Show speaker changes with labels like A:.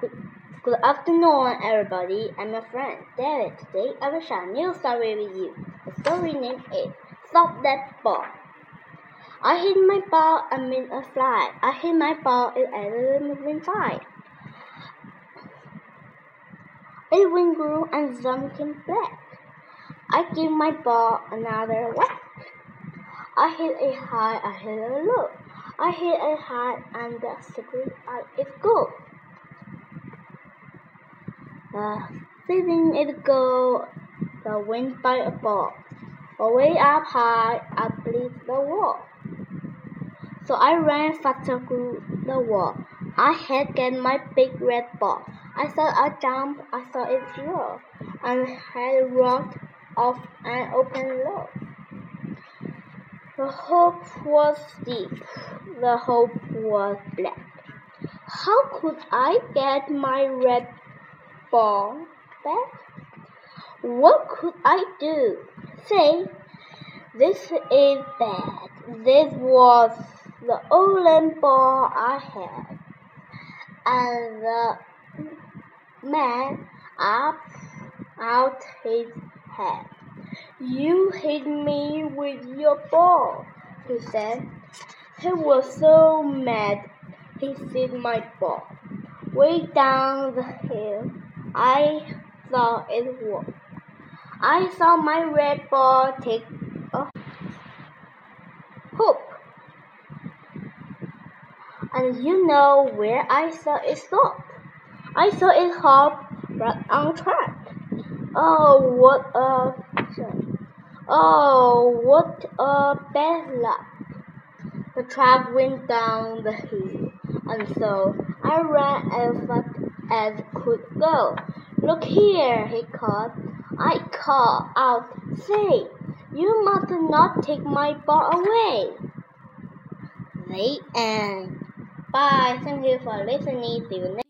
A: Good, afternoon, everybody. I'm your friend David. Today I will share a new story with you. The story name is Stop That Ball. I hit my ball and made a fly. I hit my ball and added a moving fly. It went grew and some came back. I give my ball another whack. I hit it high, I hit it low. I hit it high and the secret is good. Season is go the wind by a ball. Away up high, I bleed the wall. So I ran faster through the wall. I had get my big red ball. I saw a jump, I saw it roll, and had rocked off an open loop. The hope was deep, the hope was black. How could I get my red ball back? What could I do? Say, this is bad. This was the only ball I had. And the man up out his head. You hit me with your ball, he said. He was so mad he hit my ball. Way down the hill, I saw it. I saw my red ball take a hoop. And you know where I saw it stop? I saw it hop right on track. Oh, what a Oh, what a bad luck! The track went down the hill, and so I ran as fast as could go. Look here, he called. I call out, Say, you must not take my ball away. The end. Bye. Thank you for listening. See you next